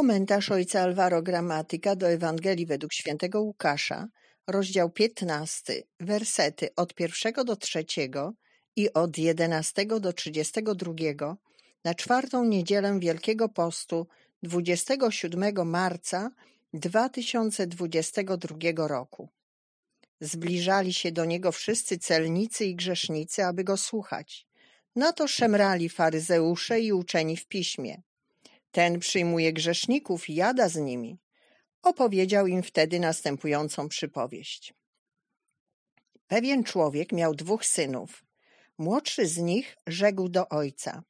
Komentarz ojca Alvaro Gramatyka do Ewangelii według świętego Łukasza, rozdział 15, wersety od pierwszego do trzeciego i od 11 do 32 na czwartą niedzielę Wielkiego Postu 27 marca 2022 roku. Zbliżali się do niego wszyscy celnicy i grzesznicy, aby go słuchać. Na to szemrali faryzeusze i uczeni w piśmie. Ten przyjmuje grzeszników i jada z nimi. Opowiedział im wtedy następującą przypowieść. Pewien człowiek miał dwóch synów. Młodszy z nich rzekł do ojca: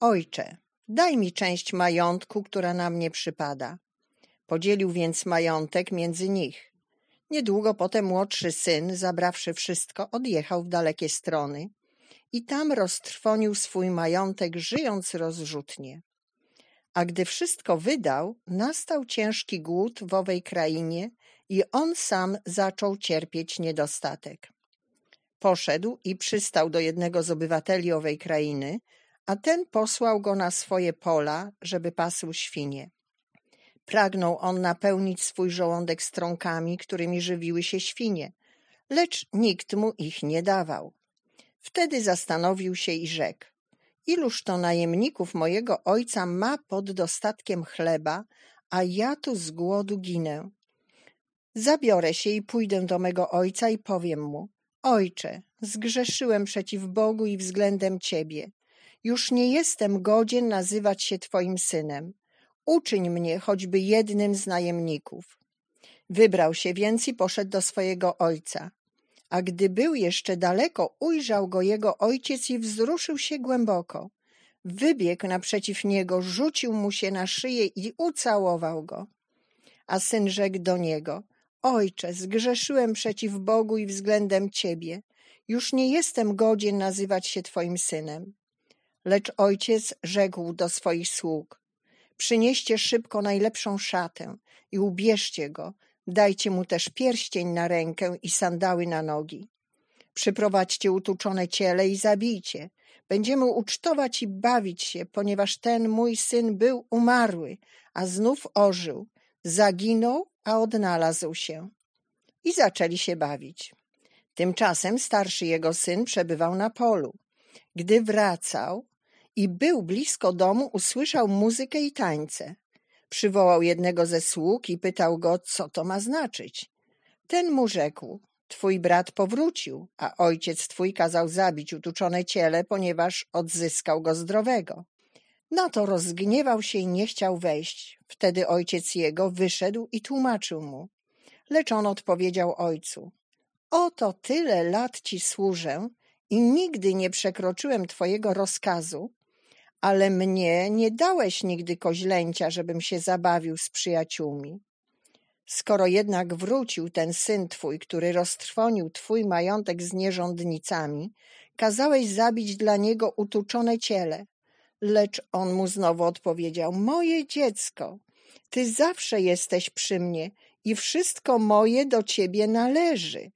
Ojcze, daj mi część majątku, która na mnie przypada. Podzielił więc majątek między nich. Niedługo potem młodszy syn, zabrawszy wszystko, odjechał w dalekie strony i tam roztrwonił swój majątek, żyjąc rozrzutnie. A gdy wszystko wydał, nastał ciężki głód w owej krainie i on sam zaczął cierpieć niedostatek. Poszedł i przystał do jednego z obywateli owej krainy, a ten posłał go na swoje pola, żeby pasł świnie. Pragnął on napełnić swój żołądek strąkami, którymi żywiły się świnie, lecz nikt mu ich nie dawał. Wtedy zastanowił się i rzekł: Iluż to najemników mojego ojca ma pod dostatkiem chleba, a ja tu z głodu ginę. Zabiorę się i pójdę do mego ojca i powiem mu: Ojcze, zgrzeszyłem przeciw Bogu i względem ciebie. Już nie jestem godzien nazywać się twoim synem. Uczyń mnie choćby jednym z najemników. Wybrał się więc i poszedł do swojego ojca. A gdy był jeszcze daleko, ujrzał go jego ojciec i wzruszył się głęboko. Wybiegł naprzeciw niego, rzucił mu się na szyję i ucałował go. A syn rzekł do niego: Ojcze, zgrzeszyłem przeciw Bogu i względem ciebie. Już nie jestem godzien nazywać się twoim synem. Lecz ojciec rzekł do swoich sług: Przynieście szybko najlepszą szatę i ubierzcie go, Dajcie mu też pierścień na rękę i sandały na nogi. Przyprowadźcie utuczone ciele i zabijcie. Będziemy ucztować i bawić się, ponieważ ten mój syn był umarły, a znów ożył. Zaginął, a odnalazł się. I zaczęli się bawić. Tymczasem starszy jego syn przebywał na polu. Gdy wracał i był blisko domu, usłyszał muzykę i tańce. Przywołał jednego ze sług i pytał go, co to ma znaczyć. Ten mu rzekł, twój brat powrócił, a ojciec twój kazał zabić utuczone ciele, ponieważ odzyskał go zdrowego. Na to rozgniewał się i nie chciał wejść. Wtedy ojciec jego wyszedł i tłumaczył mu. Lecz on odpowiedział ojcu, oto tyle lat ci służę i nigdy nie przekroczyłem twojego rozkazu, ale mnie nie dałeś nigdy koźlęcia, żebym się zabawił z przyjaciółmi. Skoro jednak wrócił ten syn twój, który roztrwonił twój majątek z nierządnicami, kazałeś zabić dla niego utuczone ciele. Lecz on mu znowu odpowiedział, moje dziecko, ty zawsze jesteś przy mnie i wszystko moje do ciebie należy,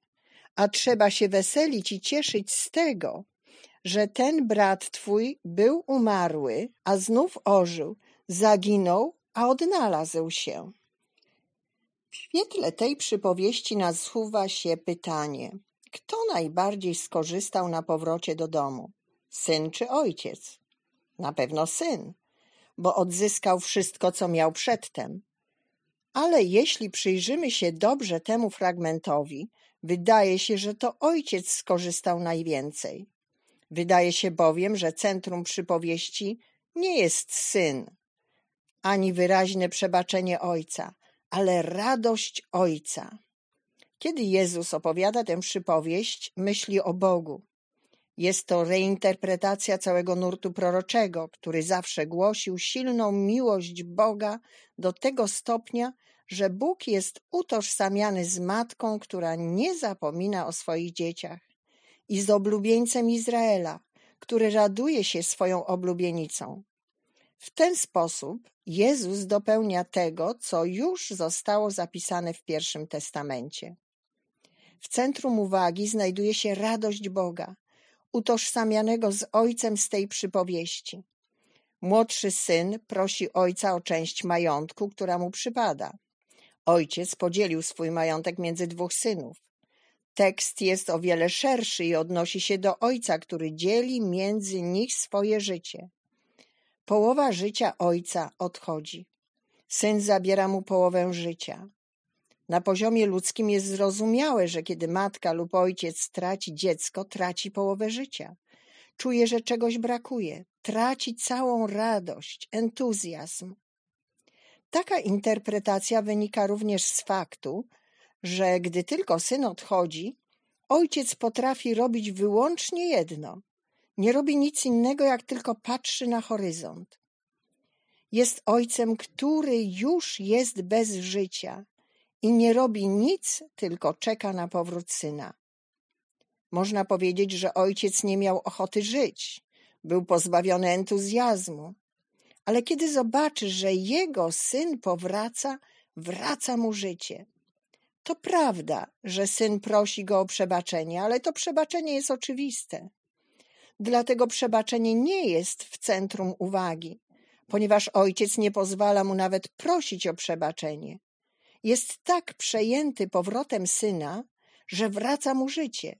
a trzeba się weselić i cieszyć z tego, że ten brat twój był umarły, a znów ożył, zaginął, a odnalazł się. W świetle tej przypowieści nasuwa się pytanie, kto najbardziej skorzystał na powrocie do domu? Syn czy ojciec? Na pewno syn, bo odzyskał wszystko, co miał przedtem. Ale jeśli przyjrzymy się dobrze temu fragmentowi, wydaje się, że to ojciec skorzystał najwięcej. Wydaje się bowiem, że centrum przypowieści nie jest syn, ani wyraźne przebaczenie ojca, ale radość ojca. Kiedy Jezus opowiada tę przypowieść, myśli o Bogu. Jest to reinterpretacja całego nurtu proroczego, który zawsze głosił silną miłość Boga do tego stopnia, że Bóg jest utożsamiany z matką, która nie zapomina o swoich dzieciach i z oblubieńcem Izraela, który raduje się swoją oblubienicą. W ten sposób Jezus dopełnia tego, co już zostało zapisane w pierwszym testamencie. W centrum uwagi znajduje się radość Boga, utożsamianego z Ojcem z tej przypowieści. Młodszy syn prosi ojca o część majątku, która mu przypada. Ojciec podzielił swój majątek między dwóch synów. Tekst jest o wiele szerszy i odnosi się do ojca, który dzieli między nich swoje życie. Połowa życia ojca odchodzi. Syn zabiera mu połowę życia. Na poziomie ludzkim jest zrozumiałe, że kiedy matka lub ojciec traci dziecko, traci połowę życia. Czuje, że czegoś brakuje, traci całą radość, entuzjazm. Taka interpretacja wynika również z faktu, że gdy tylko syn odchodzi, ojciec potrafi robić wyłącznie jedno. Nie robi nic innego, jak tylko patrzy na horyzont. Jest ojcem, który już jest bez życia i nie robi nic, tylko czeka na powrót syna. Można powiedzieć, że ojciec nie miał ochoty żyć, był pozbawiony entuzjazmu, ale kiedy zobaczy, że jego syn powraca, wraca mu życie. To prawda, że syn prosi go o przebaczenie, ale to przebaczenie jest oczywiste. Dlatego przebaczenie nie jest w centrum uwagi, ponieważ ojciec nie pozwala mu nawet prosić o przebaczenie. Jest tak przejęty powrotem syna, że wraca mu życie,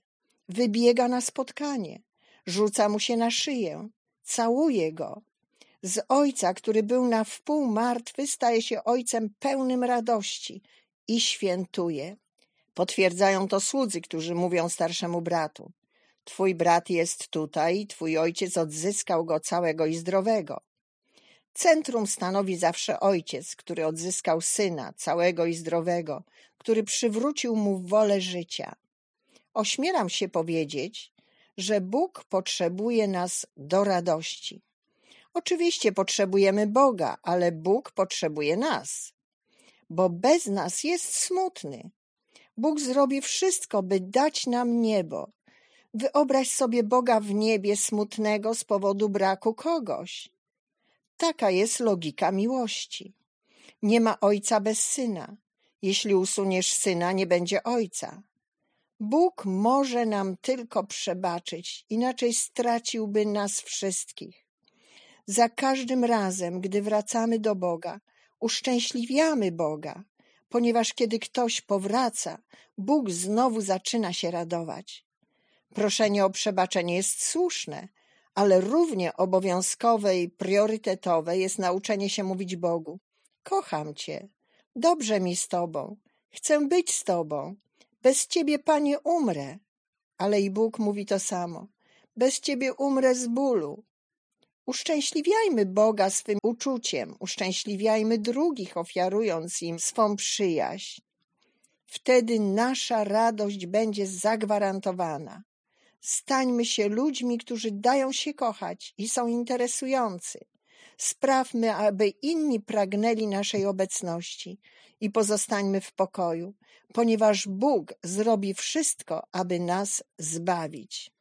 wybiega na spotkanie, rzuca mu się na szyję, całuje go. Z ojca, który był na wpół martwy, staje się ojcem pełnym radości i świętuje. Potwierdzają to słudzy, którzy mówią starszemu bratu. Twój brat jest tutaj, twój ojciec odzyskał go całego i zdrowego. Centrum stanowi zawsze ojciec, który odzyskał syna całego i zdrowego, który przywrócił mu wolę życia. Ośmielam się powiedzieć, że Bóg potrzebuje nas do radości. Oczywiście potrzebujemy Boga, ale Bóg potrzebuje nas, bo bez nas jest smutny. Bóg zrobi wszystko, by dać nam niebo. Wyobraź sobie Boga w niebie smutnego z powodu braku kogoś. Taka jest logika miłości. Nie ma ojca bez syna. Jeśli usuniesz syna, nie będzie ojca. Bóg może nam tylko przebaczyć, inaczej straciłby nas wszystkich. Za każdym razem, gdy wracamy do Boga, uszczęśliwiamy Boga, ponieważ kiedy ktoś powraca, Bóg znowu zaczyna się radować. Proszenie o przebaczenie jest słuszne, ale równie obowiązkowe i priorytetowe jest nauczenie się mówić Bogu: Kocham Cię, dobrze mi z Tobą, chcę być z Tobą, bez Ciebie, Panie, umrę. Ale i Bóg mówi to samo: Bez Ciebie umrę z bólu. Uszczęśliwiajmy Boga swym uczuciem, uszczęśliwiajmy drugich, ofiarując im swą przyjaźń. Wtedy nasza radość będzie zagwarantowana. Stańmy się ludźmi, którzy dają się kochać i są interesujący. Sprawmy, aby inni pragnęli naszej obecności i pozostańmy w pokoju, ponieważ Bóg zrobi wszystko, aby nas zbawić.